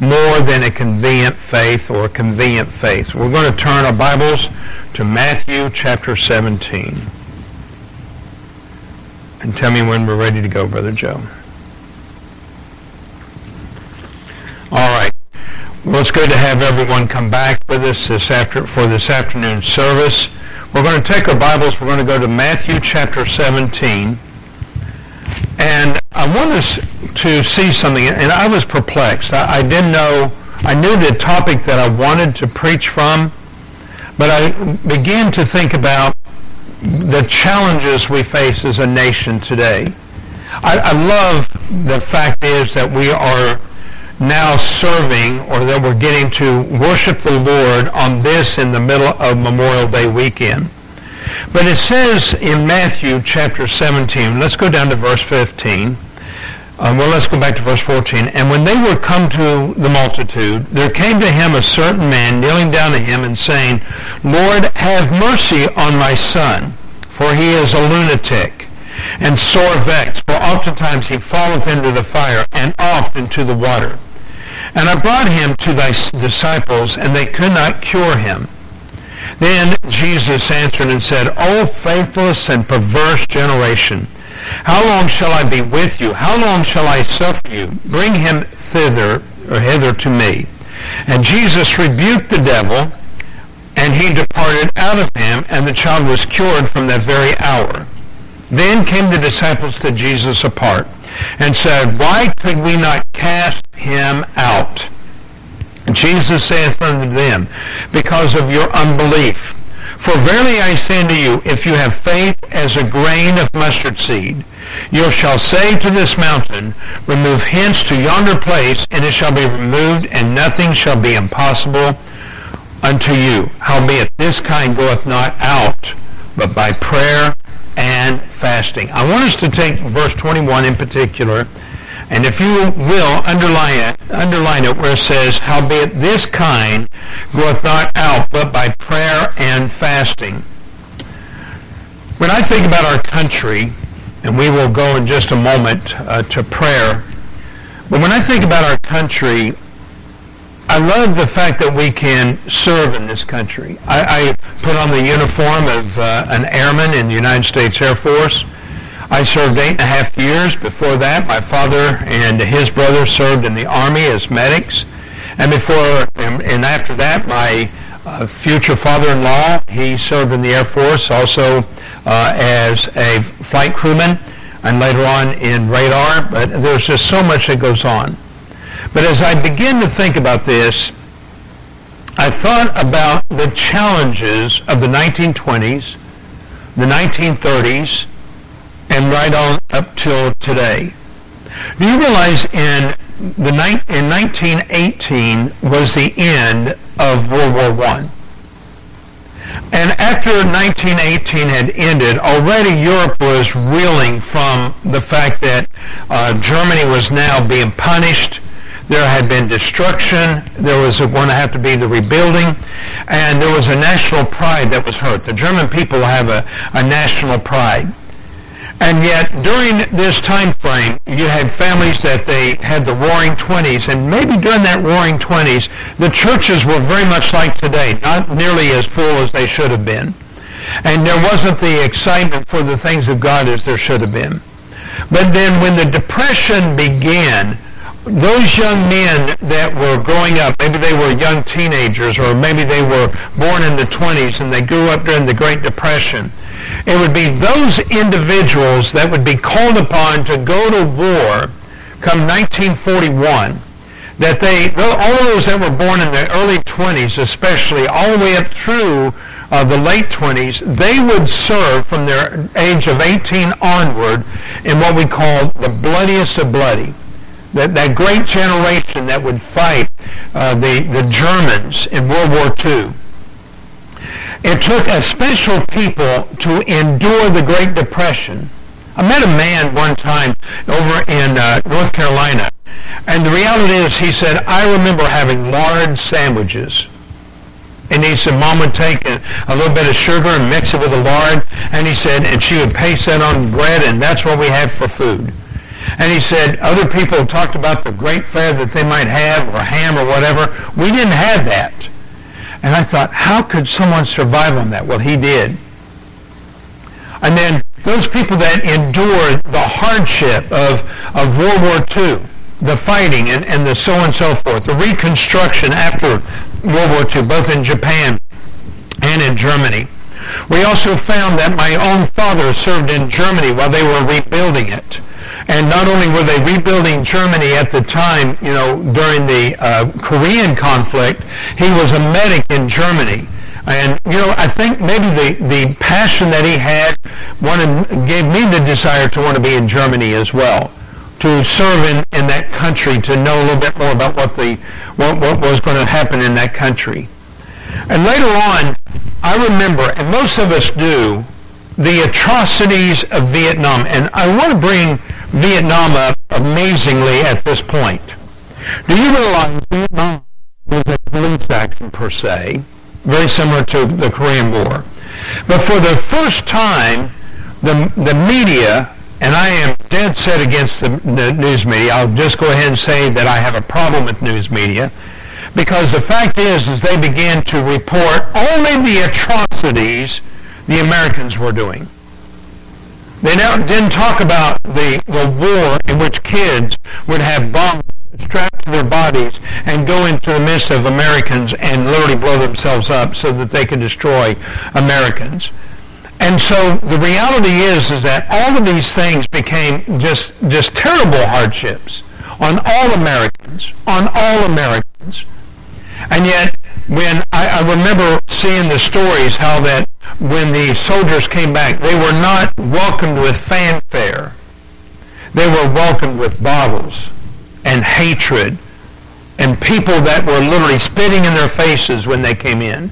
more than a convenient faith or a convenient faith. We're going to turn our Bibles to Matthew chapter 17. And tell me when we're ready to go, Brother Joe. All right. Well, it's good to have everyone come back with us this after, for this afternoon service. We're going to take our Bibles. We're going to go to Matthew chapter 17. I want us to see something, and I was perplexed. I, I didn't know, I knew the topic that I wanted to preach from, but I began to think about the challenges we face as a nation today. I, I love the fact is that we are now serving or that we're getting to worship the Lord on this in the middle of Memorial Day weekend. But it says in Matthew chapter 17, let's go down to verse 15. Um, well, let's go back to verse 14. And when they were come to the multitude, there came to him a certain man kneeling down to him and saying, Lord, have mercy on my son, for he is a lunatic and sore vexed, for oftentimes he falleth into the fire and oft into the water. And I brought him to thy disciples, and they could not cure him. Then Jesus answered and said, O faithless and perverse generation, how long shall I be with you? How long shall I suffer you? Bring him thither or hither to me. And Jesus rebuked the devil, and he departed out of him, and the child was cured from that very hour. Then came the disciples to Jesus apart and said, Why could we not cast him out? And Jesus saith unto them, Because of your unbelief. For verily I say unto you, if you have faith as a grain of mustard seed, you shall say to this mountain, Remove hence to yonder place, and it shall be removed, and nothing shall be impossible unto you. Howbeit this kind goeth not out, but by prayer and fasting. I want us to take verse 21 in particular, and if you will, underline it, underline it where it says, Howbeit this kind goeth not out but by prayer and fasting. When I think about our country, and we will go in just a moment uh, to prayer, but when I think about our country, I love the fact that we can serve in this country. I, I put on the uniform of uh, an airman in the United States Air Force. I served eight and a half years. Before that, my father and his brother served in the Army as medics. And before and, and after that, my uh, future father-in-law, he served in the Air Force also uh, as a flight crewman and later on in radar. But there's just so much that goes on. But as I begin to think about this, I thought about the challenges of the 1920s, the 1930s, and right on up till today. Do you realize in the in 1918 was the end of World War I? And after 1918 had ended, already Europe was reeling from the fact that uh, Germany was now being punished there had been destruction. There was going to have to be the rebuilding. And there was a national pride that was hurt. The German people have a, a national pride. And yet, during this time frame, you had families that they had the roaring 20s, and maybe during that roaring 20s, the churches were very much like today, not nearly as full as they should have been. And there wasn't the excitement for the things of God as there should have been. But then when the Depression began, those young men that were growing up, maybe they were young teenagers or maybe they were born in the 20s and they grew up during the Great Depression, it would be those individuals that would be called upon to go to war come 1941 that they, all those that were born in the early 20s especially, all the way up through uh, the late 20s, they would serve from their age of 18 onward in what we call the bloodiest of bloody that, that great generation that would fight uh, the, the Germans in World War II. It took a special people to endure the Great Depression. I met a man one time over in uh, North Carolina, and the reality is, he said, I remember having lard sandwiches. And he said, Mom would take a, a, little bit of sugar and mix it with the lard. And he said, and she would paste that on bread, and that's what we had for food. And he said other people talked about the great fare that they might have or ham or whatever. We didn't have that. And I thought, how could someone survive on that? Well, he did. And then those people that endured the hardship of, of World War II, the fighting and, and the so and so forth, the reconstruction after World War II, both in Japan and in Germany. We also found that my own father served in Germany while they were rebuilding it. And not only were they rebuilding Germany at the time, you know, during the uh, Korean conflict, he was a medic in Germany. And, you know, I think maybe the, the passion that he had wanted, gave me the desire to want to be in Germany as well, to serve in, in that country, to know a little bit more about what, the, what, what was going to happen in that country. And later on, I remember, and most of us do, the atrocities of Vietnam. And I want to bring Vietnam up amazingly at this point. Do you realize Vietnam was a police action per se, very similar to the Korean War? But for the first time, the, the media, and I am dead set against the, the news media, I'll just go ahead and say that I have a problem with news media, because the fact is, is they began to report only the atrocities the Americans were doing. They now didn't talk about the, the war in which kids would have bombs strapped to their bodies and go into the midst of Americans and literally blow themselves up so that they could destroy Americans. And so the reality is, is that all of these things became just, just terrible hardships on all Americans, on all Americans. And yet, when I, I remember seeing the stories, how that when the soldiers came back, they were not welcomed with fanfare. They were welcomed with bottles and hatred and people that were literally spitting in their faces when they came in.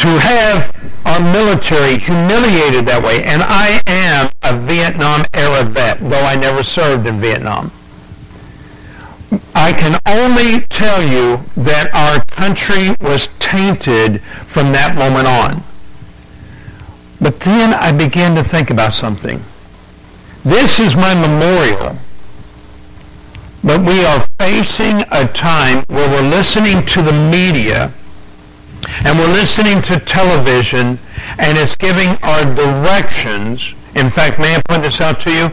To have our military humiliated that way, and I am a Vietnam era vet, though I never served in Vietnam. I can only tell you that our country was tainted from that moment on. But then I began to think about something. This is my memorial. But we are facing a time where we're listening to the media and we're listening to television and it's giving our directions. In fact, may I point this out to you?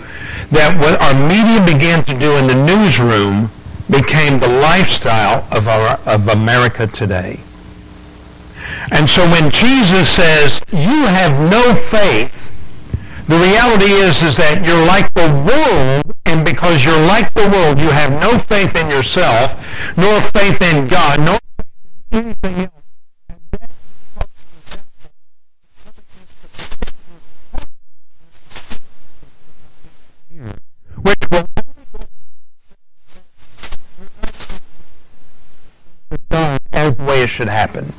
That what our media began to do in the newsroom became the lifestyle of, our, of America today. And so when Jesus says, you have no faith, the reality is, is that you're like the world, and because you're like the world, you have no faith in yourself, nor faith in God, nor anything else. Which will done as the way it should happen.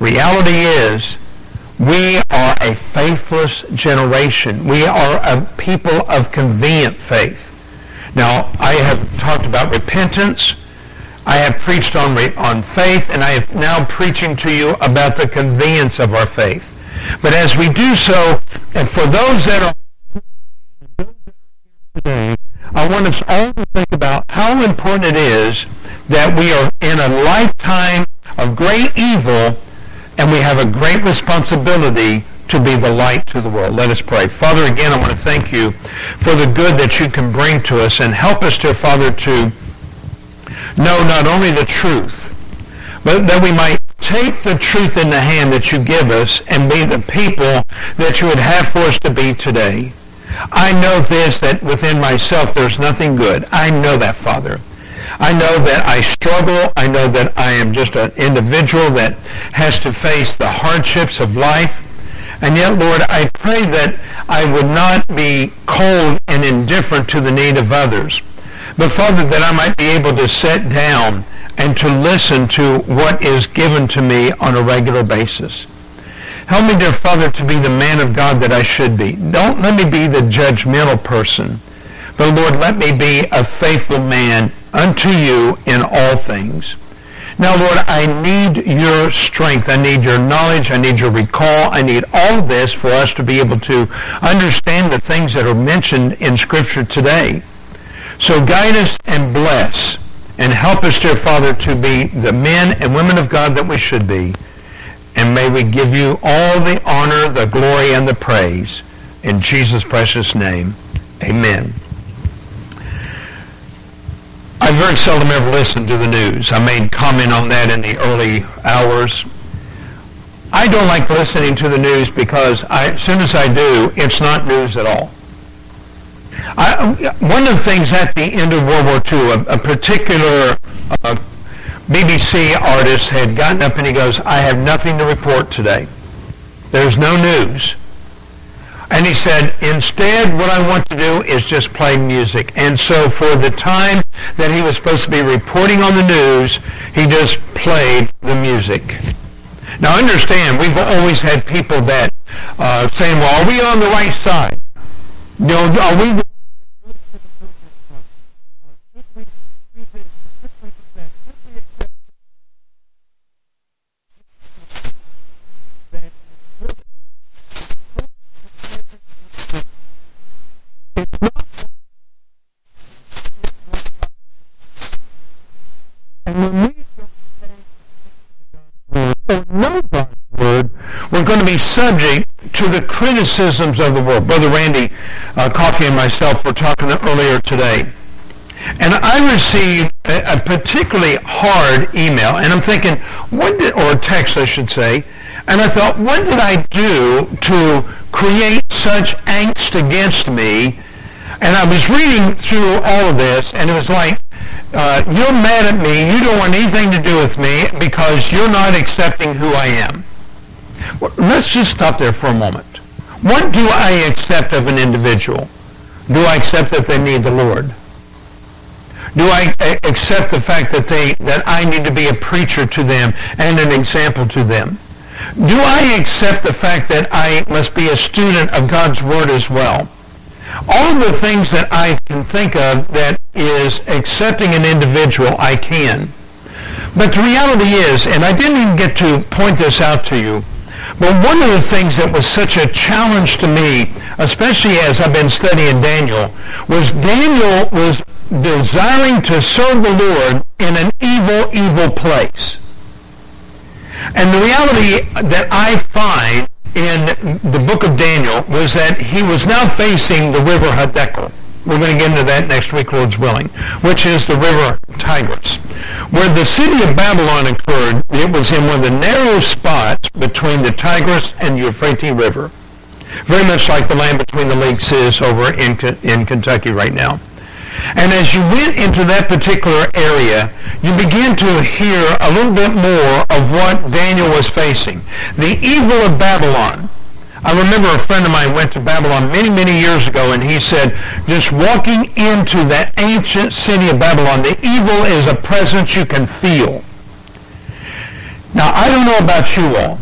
Reality is, we are a faithless generation. We are a people of convenient faith. Now, I have talked about repentance. I have preached on, on faith, and I am now preaching to you about the convenience of our faith. But as we do so, and for those that are today, I want us all to think about how important it is that we are in a lifetime of great evil and we have a great responsibility to be the light to the world. Let us pray. Father, again, I want to thank you for the good that you can bring to us and help us, dear Father, to know not only the truth, but that we might take the truth in the hand that you give us and be the people that you would have for us to be today. I know this, that within myself there's nothing good. I know that, Father. I know that I struggle. I know that I am just an individual that has to face the hardships of life. And yet, Lord, I pray that I would not be cold and indifferent to the need of others. But Father, that I might be able to sit down and to listen to what is given to me on a regular basis. Help me, dear Father, to be the man of God that I should be. Don't let me be the judgmental person. But Lord, let me be a faithful man unto you in all things. Now, Lord, I need your strength. I need your knowledge. I need your recall. I need all of this for us to be able to understand the things that are mentioned in Scripture today. So guide us and bless and help us, dear Father, to be the men and women of God that we should be. And may we give you all the honor, the glory, and the praise. In Jesus' precious name, amen. I very seldom ever listen to the news. I made comment on that in the early hours. I don't like listening to the news because I, as soon as I do, it's not news at all. I, one of the things at the end of World War II, a, a particular uh, BBC artist had gotten up and he goes, I have nothing to report today. There's no news. And he said, instead, what I want to do is just play music. And so for the time that he was supposed to be reporting on the news, he just played the music. Now understand, we've always had people that uh, saying, well, are we on the right side? You know, are we going to be subject to the criticisms of the world. Brother Randy uh, Coffee and myself were talking earlier today. And I received a, a, particularly hard email, and I'm thinking, what did, or text I should say, and I thought, what did I do to create such angst against me? And I was reading through all of this, and it was like, uh, you're mad at me, you don't want anything to do with me because you're not accepting who I am. Let's just stop there for a moment. What do I accept of an individual? Do I accept that they need the Lord? Do I uh, accept the fact that they that I need to be a preacher to them and an example to them? Do I accept the fact that I must be a student of God's Word as well? All of the things that I can think of that is accepting an individual, I can. But the reality is, and I didn't even get to point this out to you, but one of the things that was such a challenge to me, especially as I've been studying Daniel, was Daniel was desiring to serve the Lord in an evil, evil place. And the reality that I find in the book of Daniel was that he was now facing the river Hiddekel. We're going to get into that next week, Lord's willing, which is the river Tigris. Where the city of Babylon occurred, it was in one of the narrow spots between the Tigris and Euphrates River. Very much like the land between the lakes is over in, in Kentucky right now. And as you went into that particular area, you begin to hear a little bit more of what Daniel was facing. The evil of Babylon I remember a friend of mine went to Babylon many, many years ago, and he said, just walking into that ancient city of Babylon, the evil is a presence you can feel. Now, I don't know about you all,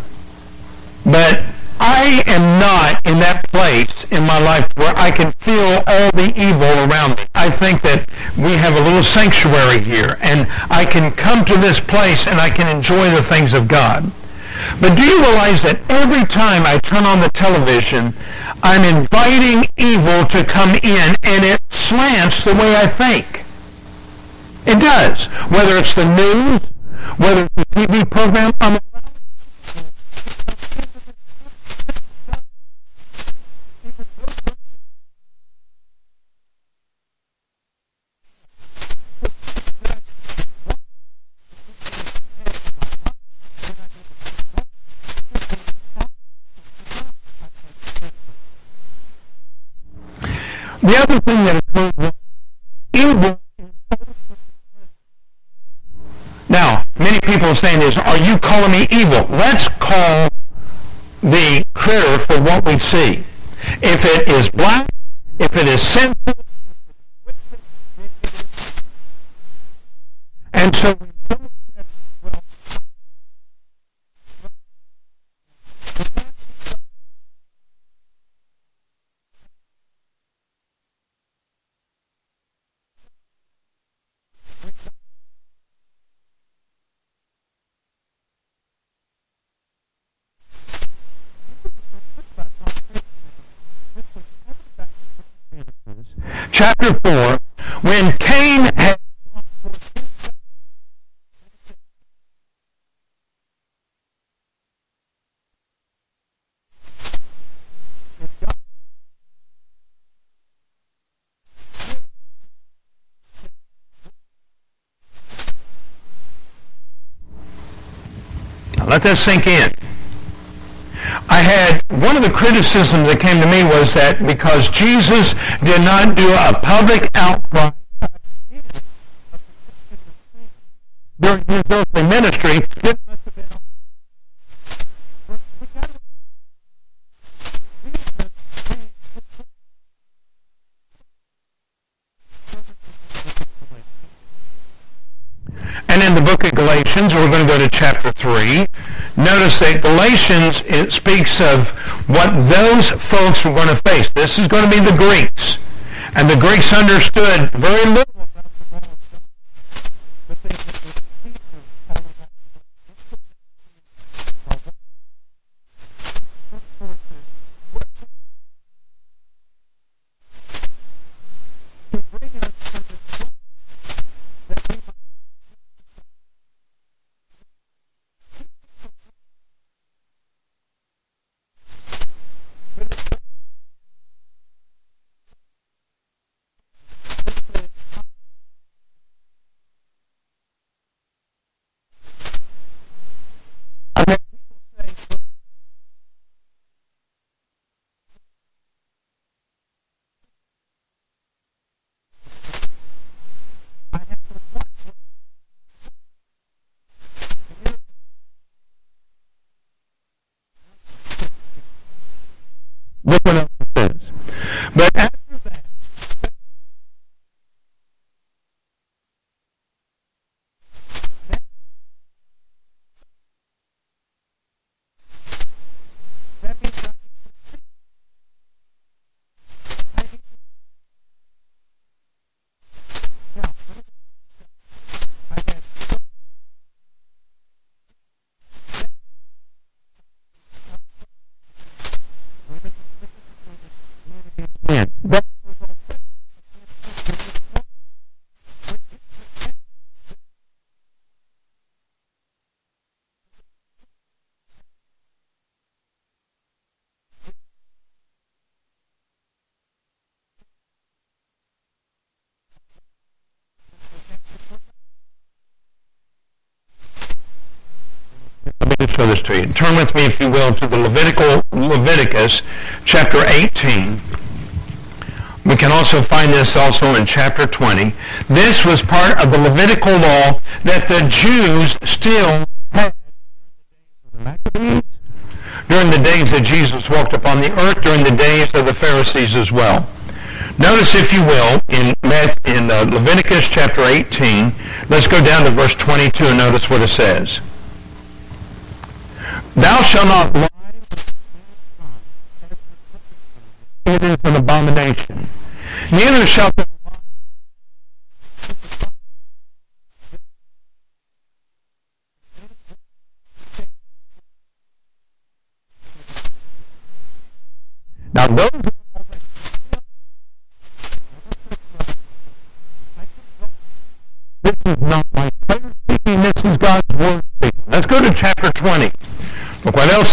but I am not in that place in my life where I can feel all the evil around me. I think that we have a little sanctuary here, and I can come to this place and I can enjoy the things of God. But do you realize that every time I turn on the television, I'm inviting evil to come in and it slants the way I think. It does. Whether it's the news, whether it's the TV program, I'm The other thing that occurred was evil. Now, many people are saying is, are you calling me evil? Let's call the critter for what we see. If it is black, if it is sinful, and so chapter 4, when Cain had Let that sink in. I had one of the criticisms that came to me was that because Jesus did not do a public outcry during his earthly ministry, And in the book of Galatians, we're going to go to chapter 3. Notice that It speaks of what those folks were going to face. This is going to be the Greeks. And the Greeks understood very little show this to you. Turn with me, if you will, to the Levitical, Leviticus chapter 18. We can also find this also in chapter 20. This was part of the Levitical law that the Jews still had during the days that Jesus walked upon the earth, during the days of the Pharisees as well. Notice, if you will, in, in uh, Leviticus chapter 18, let's go down to verse 22 and notice what it says. Thou shalt not lie. It is an abomination. Neither shalt thou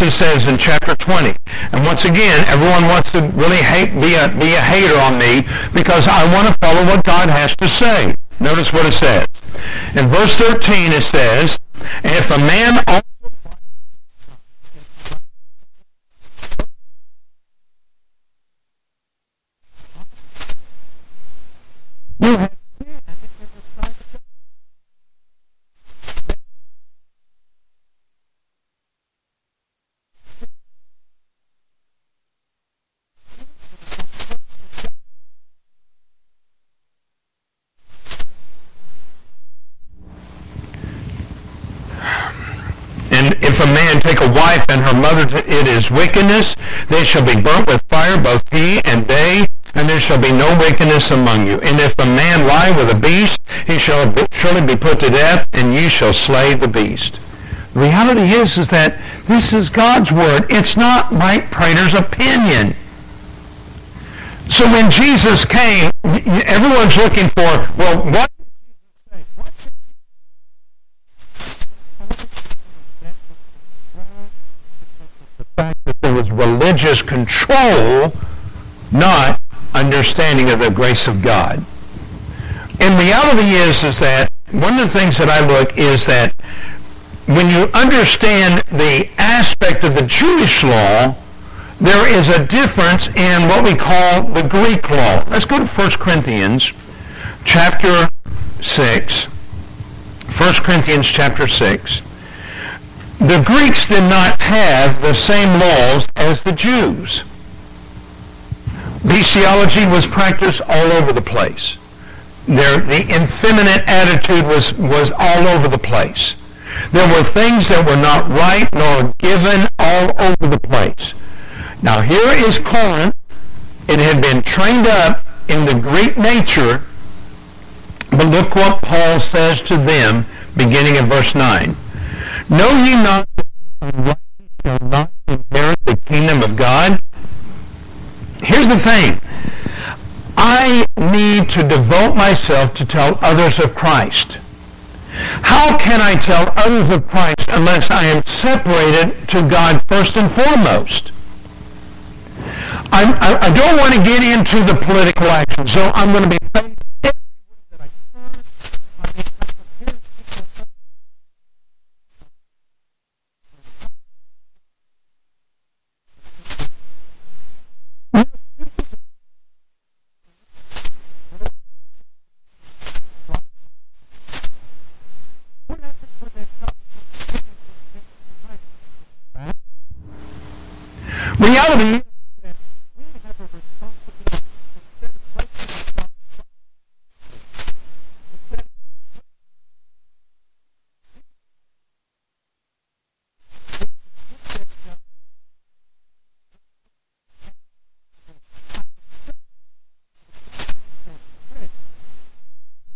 It says in chapter 20. And once again, everyone wants to really hate, be, a, be a hater on me because I want to follow what God has to say. Notice what it says. In verse 13 it says, if a man you have take a wife and her mother it is wickedness. They shall be burnt with fire, both he and they, and there shall be no wickedness among you. And if a man lie with a beast, he shall surely be put to death, and ye shall slay the beast. The reality is, is that this is God's word. It's not Mike Prater's opinion. So when Jesus came, everyone's looking for, well, what the fact was religious control, not understanding of the grace of God. And reality is, is that one of the things that I look is that when you understand the aspect of the Jewish law, there is a difference in what we call the Greek law. Let's go to 1 Corinthians chapter 6. 1 Corinthians chapter 6. The Greeks did not have the same laws as the Jews. Bestiality was practiced all over the place. There, the effeminate attitude was, was all over the place. There were things that were not right nor given all over the place. Now here is Corinth. It had been trained up in the Greek nature, but look what Paul says to them beginning in verse 9. Know ye not that the unrighteous shall not inherit the kingdom of God? Here's the thing. I need to devote myself to tell others of Christ. How can I tell others of Christ unless I am separated to God first and foremost? I'm, I, I don't want to get into the political action, so I'm going to be faithful reality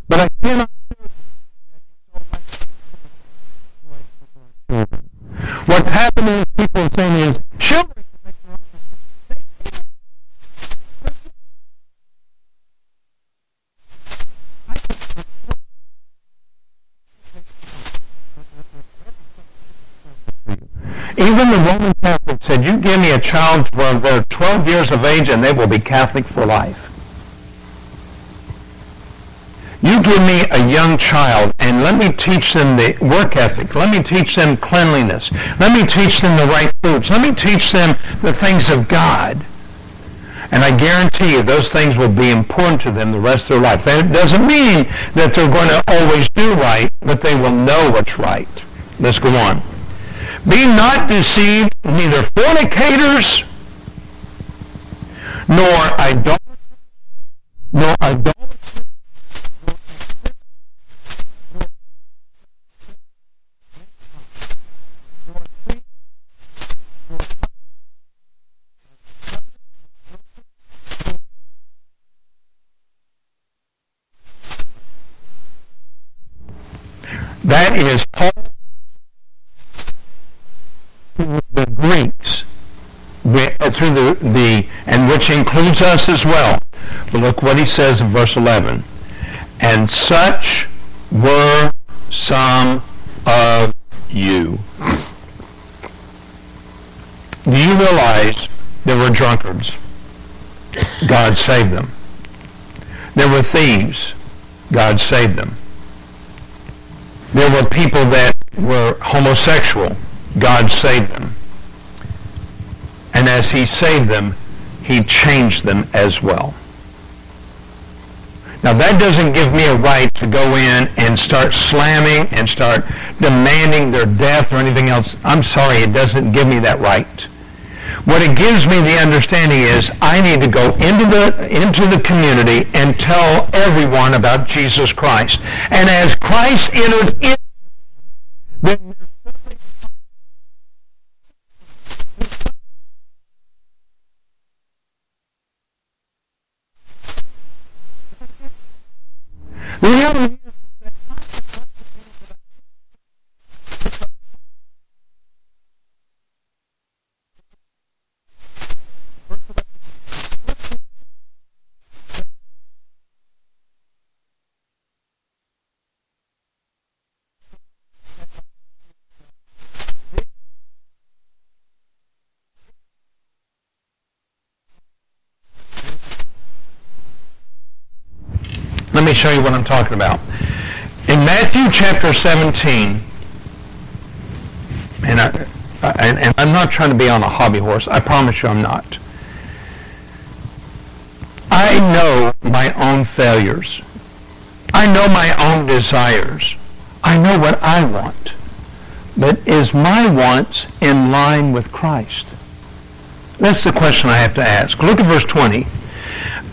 But I cannot What's happening is people are saying is children Even the Roman Catholic said, you give me a child when they're 12 years of age and they will be Catholic for life. You give me a young child and let me teach them the work ethic. Let me teach them cleanliness. Let me teach them the right foods. Let me teach them the things of God. And I guarantee you those things will be important to them the rest of their life. That doesn't mean that they're going to always do right, but they will know what's right. Let's go on. Be not deceived, neither fornicators, nor idolaters, nor idolaters, That is Paul the Greeks, uh, through the, the, and which includes us as well. But look what he says in verse 11. And such were some of you. Do you realize there were drunkards? God saved them. There were thieves. God saved them. There were people that were homosexual. God saved them. As he saved them, he changed them as well. Now that doesn't give me a right to go in and start slamming and start demanding their death or anything else. I'm sorry, it doesn't give me that right. What it gives me the understanding is I need to go into the into the community and tell everyone about Jesus Christ. And as Christ entered in, then The reality me show you what I'm talking about. In Matthew chapter 17, and, I, and, and I'm not trying to be on a hobby horse. I promise you I'm not. I know my own failures. I know my own desires. I know what I want. But is my wants in line with Christ? That's the question I have to ask. Look at verse 20.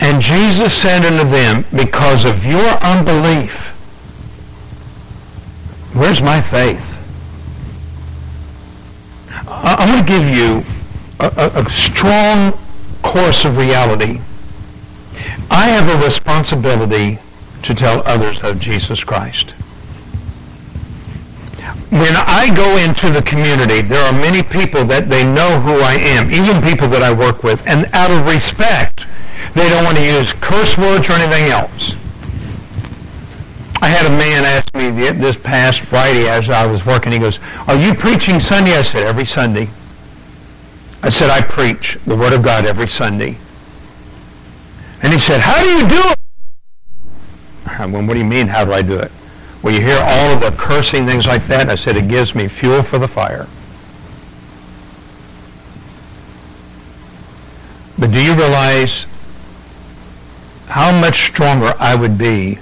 And Jesus said unto them, because of your unbelief, where's my faith? I, want to give you a, a, a strong course of reality. I have a responsibility to tell others of Jesus Christ. When I go into the community, there are many people that they know who I am, even people that I work with, and out of respect, they don't want to use curse words or anything else. I had a man ask me this past Friday as I was working, he goes, are you preaching Sunday? I said, every Sunday. I said, I preach the Word of God every Sunday. And he said, how do you do it? I went, what do you mean, how do I do it? Well, you hear all of the cursing, things like that. I said, it gives me fuel for the fire. But do you realize how much stronger I would be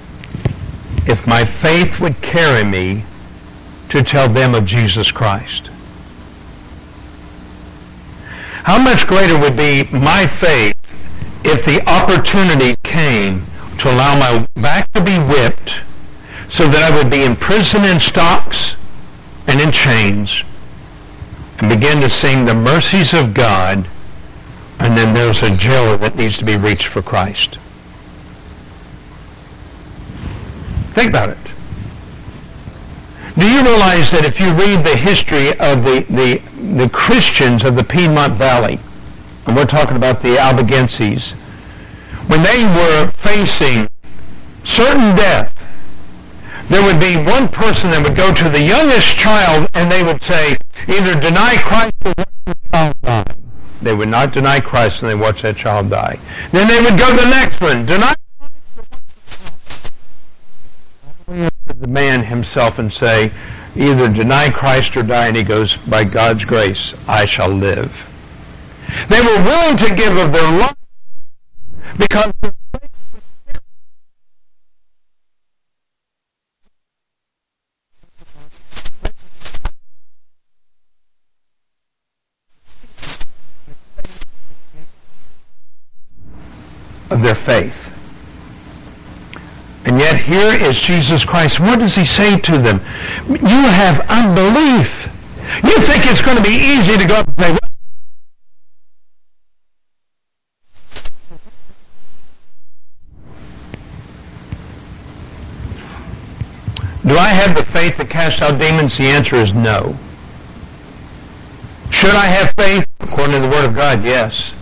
if my faith would carry me to tell them of Jesus Christ. How much greater would be my faith if the opportunity came to allow my back to be whipped so that I would be imprisoned in stocks and in chains and begin to sing the mercies of God and then there's a jailer that needs to be reached for Christ. Think about it. Do you realize that if you read the history of the, the, the Christians of the Piedmont Valley, and we're talking about the Albigenses, when they were facing certain death, there would be one person that would go to the youngest child and they would say, either deny Christ or watch the child die. They would not deny Christ and they watch that child die. Then they would go to the next one, deny the man himself and say, either deny Christ or die, and he goes, by God's grace, I shall live. They were willing to give of their life because of their faith. Here is Jesus Christ. What does he say to them? You have unbelief. You think it's going to be easy to go up and say, Do I have the faith to cast out demons? The answer is no. Should I have faith? According to the Word of God, yes.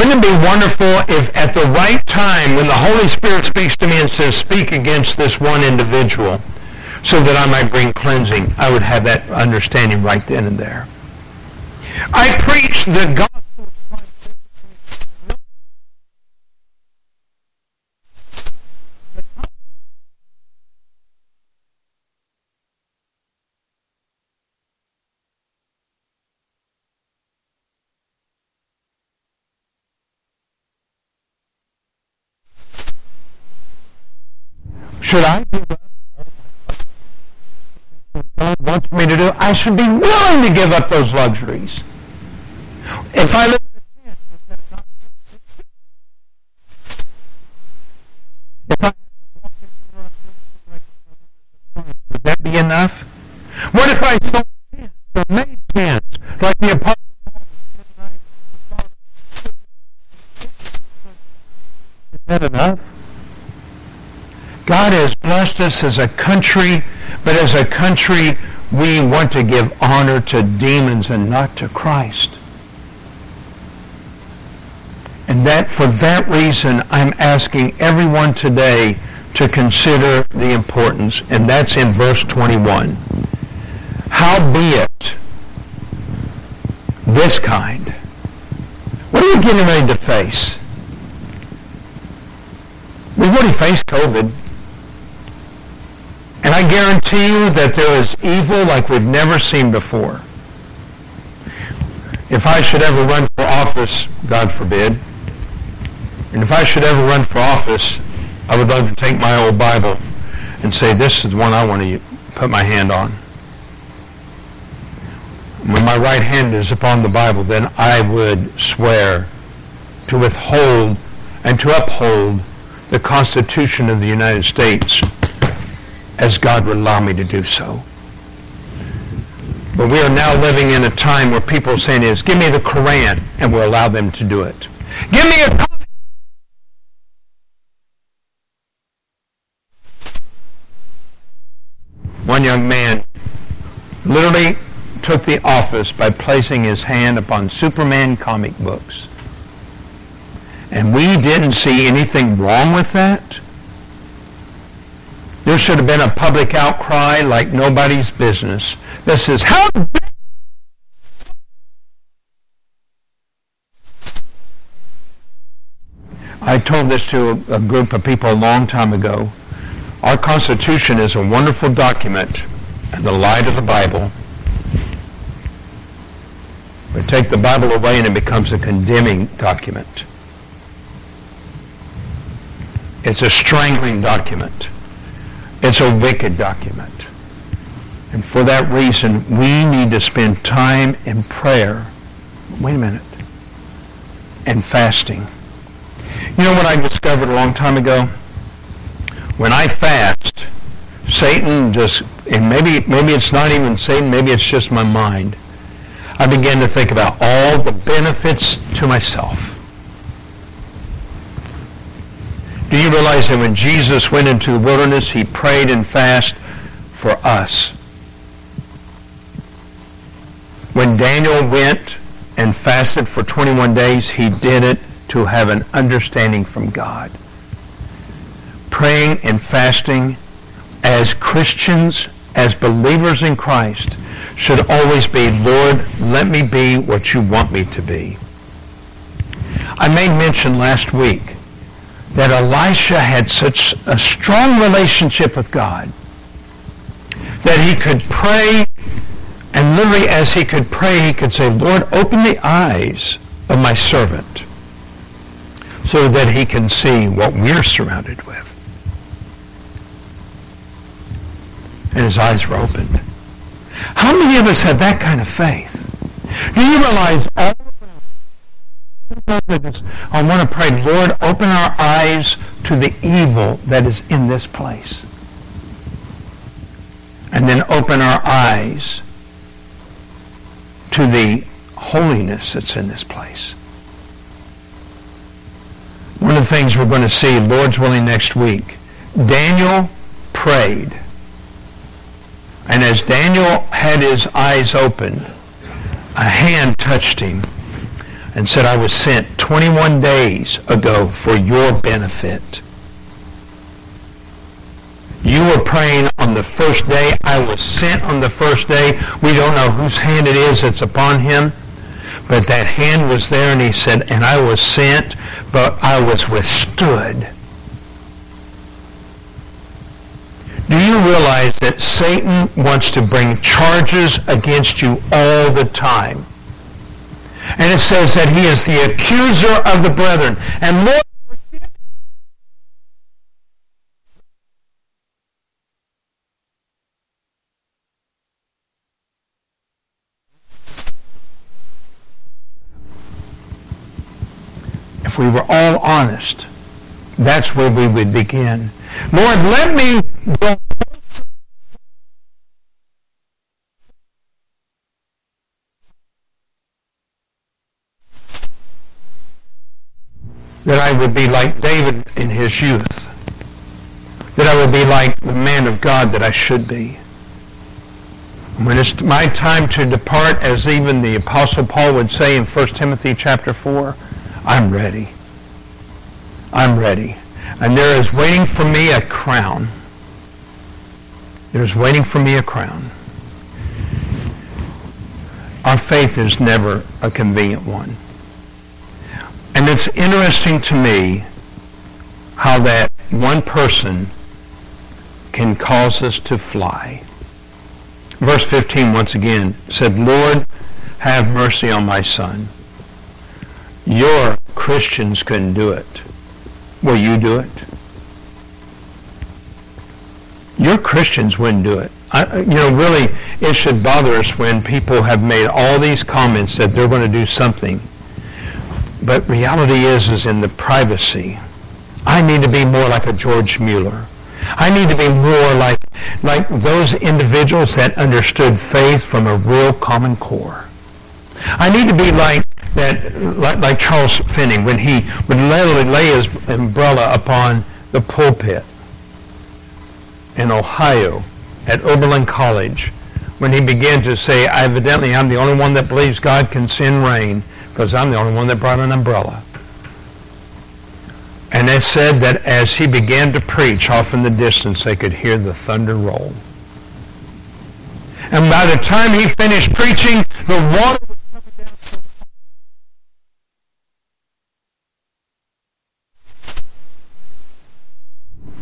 Wouldn't it be wonderful if at the right time, when the Holy Spirit speaks to me and says, speak against this one individual, so that I might bring cleansing, I would have that understanding right then and there. I preach the Should I do what God wants me to do? I should be willing to give up those luxuries. If I live in a tent, if I would that be enough? What if I sold tents or made tents like the apostle Is that enough? God us as a country, but as a country, we want to give honor to demons and not to Christ. And that for that reason, I'm asking everyone today to consider the importance, and that's in verse 21. Howbeit, this kind. What are you getting ready to face? We've already faced COVID. I guarantee you that there is evil like we've never seen before. If I should ever run for office, God forbid, and if I should ever run for office, I would love to take my old Bible and say, this is the one I want to put my hand on. When my right hand is upon the Bible, then I would swear to withhold and to uphold the Constitution of the United States as God would allow me to do so. But we are now living in a time where people are saying is, give me the Koran, and we'll allow them to do it. Give me a One young man literally took the office by placing his hand upon Superman comic books. And we didn't see anything wrong with that. There should have been a public outcry like nobody's business that says, how I told this to a, group of people a long time ago. Our Constitution is a wonderful document in the light of the Bible. But take the Bible away and it becomes a condemning document. It's a strangling document. It's a wicked document. And for that reason, we need to spend time in prayer. Wait a minute. And fasting. You know what I discovered a long time ago? When I fast, Satan just, and maybe, maybe it's not even Satan, maybe it's just my mind. I begin to think about all the benefits to myself. Do you realize that when Jesus went into the wilderness, he prayed and fasted for us? When Daniel went and fasted for 21 days, he did it to have an understanding from God. Praying and fasting as Christians, as believers in Christ, should always be, Lord, let me be what you want me to be. I made mention last week that Elisha had such a strong relationship with God that he could pray and literally as he could pray, he could say, Lord, open the eyes of my servant so that he can see what we're surrounded with. And his eyes were opened. How many of us have that kind of faith? Do you realize all I want to pray, Lord, open our eyes to the evil that is in this place. And then open our eyes to the holiness that's in this place. One of the things we're going to see, Lord's willing, next week, Daniel prayed. And as Daniel had his eyes open, a hand touched him and said, I was sent 21 days ago for your benefit. You were praying on the first day. I was sent on the first day. We don't know whose hand it is that's upon him. But that hand was there and he said, and I was sent, but I was withstood. Do you realize that Satan wants to bring charges against you all the time? And it says that he is the accuser of the brethren. And Lord, if we were all honest, that's where we would begin. Lord, let me go I would be like David in his youth, that I would be like the man of God that I should be. When it's my time to depart, as even the Apostle Paul would say in 1 Timothy chapter 4, I'm ready. I'm ready. And there is waiting for me a crown. There's waiting for me a crown. Our faith is never a convenient one. And it's interesting to me how that one person can cause us to fly. Verse 15 once again said, Lord, have mercy on my son. Your Christians couldn't do it. Will you do it? Your Christians wouldn't do it. I, you know, really, it should bother us when people have made all these comments that they're going to do something. But reality is, is in the privacy. I need to be more like a George Mueller. I need to be more like, like those individuals that understood faith from a real common core. I need to be like that, like, like Charles Finney when he would literally lay his umbrella upon the pulpit in Ohio at Oberlin College when he began to say, evidently I'm the only one that believes God can send rain because I'm the only one that brought an umbrella. And they said that as he began to preach, off in the distance, they could hear the thunder roll. And by the time he finished preaching, the water was coming down.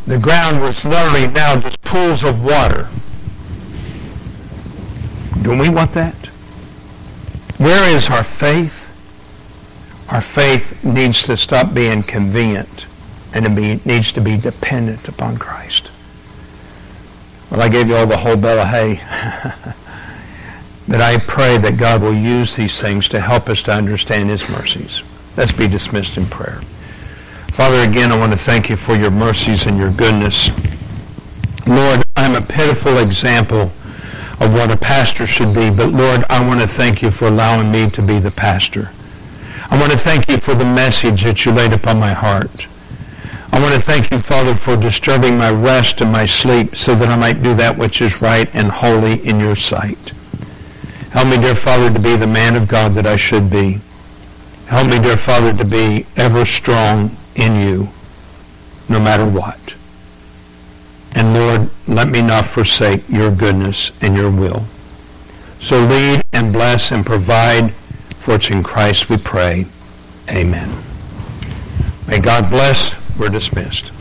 The ground was literally now just pools of water. Do we want that? Where is our faith? Our faith needs to stop being convenient and it be, needs to be dependent upon Christ. Well, I gave you all the whole bale of hay. but I pray that God will use these things to help us to understand his mercies. Let's be dismissed in prayer. Father, again, I want to thank you for your mercies and your goodness. Lord, I'm a pitiful example of what a pastor should be, but Lord, I want to thank you for allowing me to be the pastor. Want to thank you for the message that you laid upon my heart. I want to thank you, Father, for disturbing my rest and my sleep so that I might do that which is right and holy in your sight. Help me, dear Father, to be the man of God that I should be. Help me, dear Father, to be ever strong in you, no matter what. And Lord, let me not forsake your goodness and your will. So lead and bless and provide for it's in Christ we pray. Amen. May God bless. We're dismissed.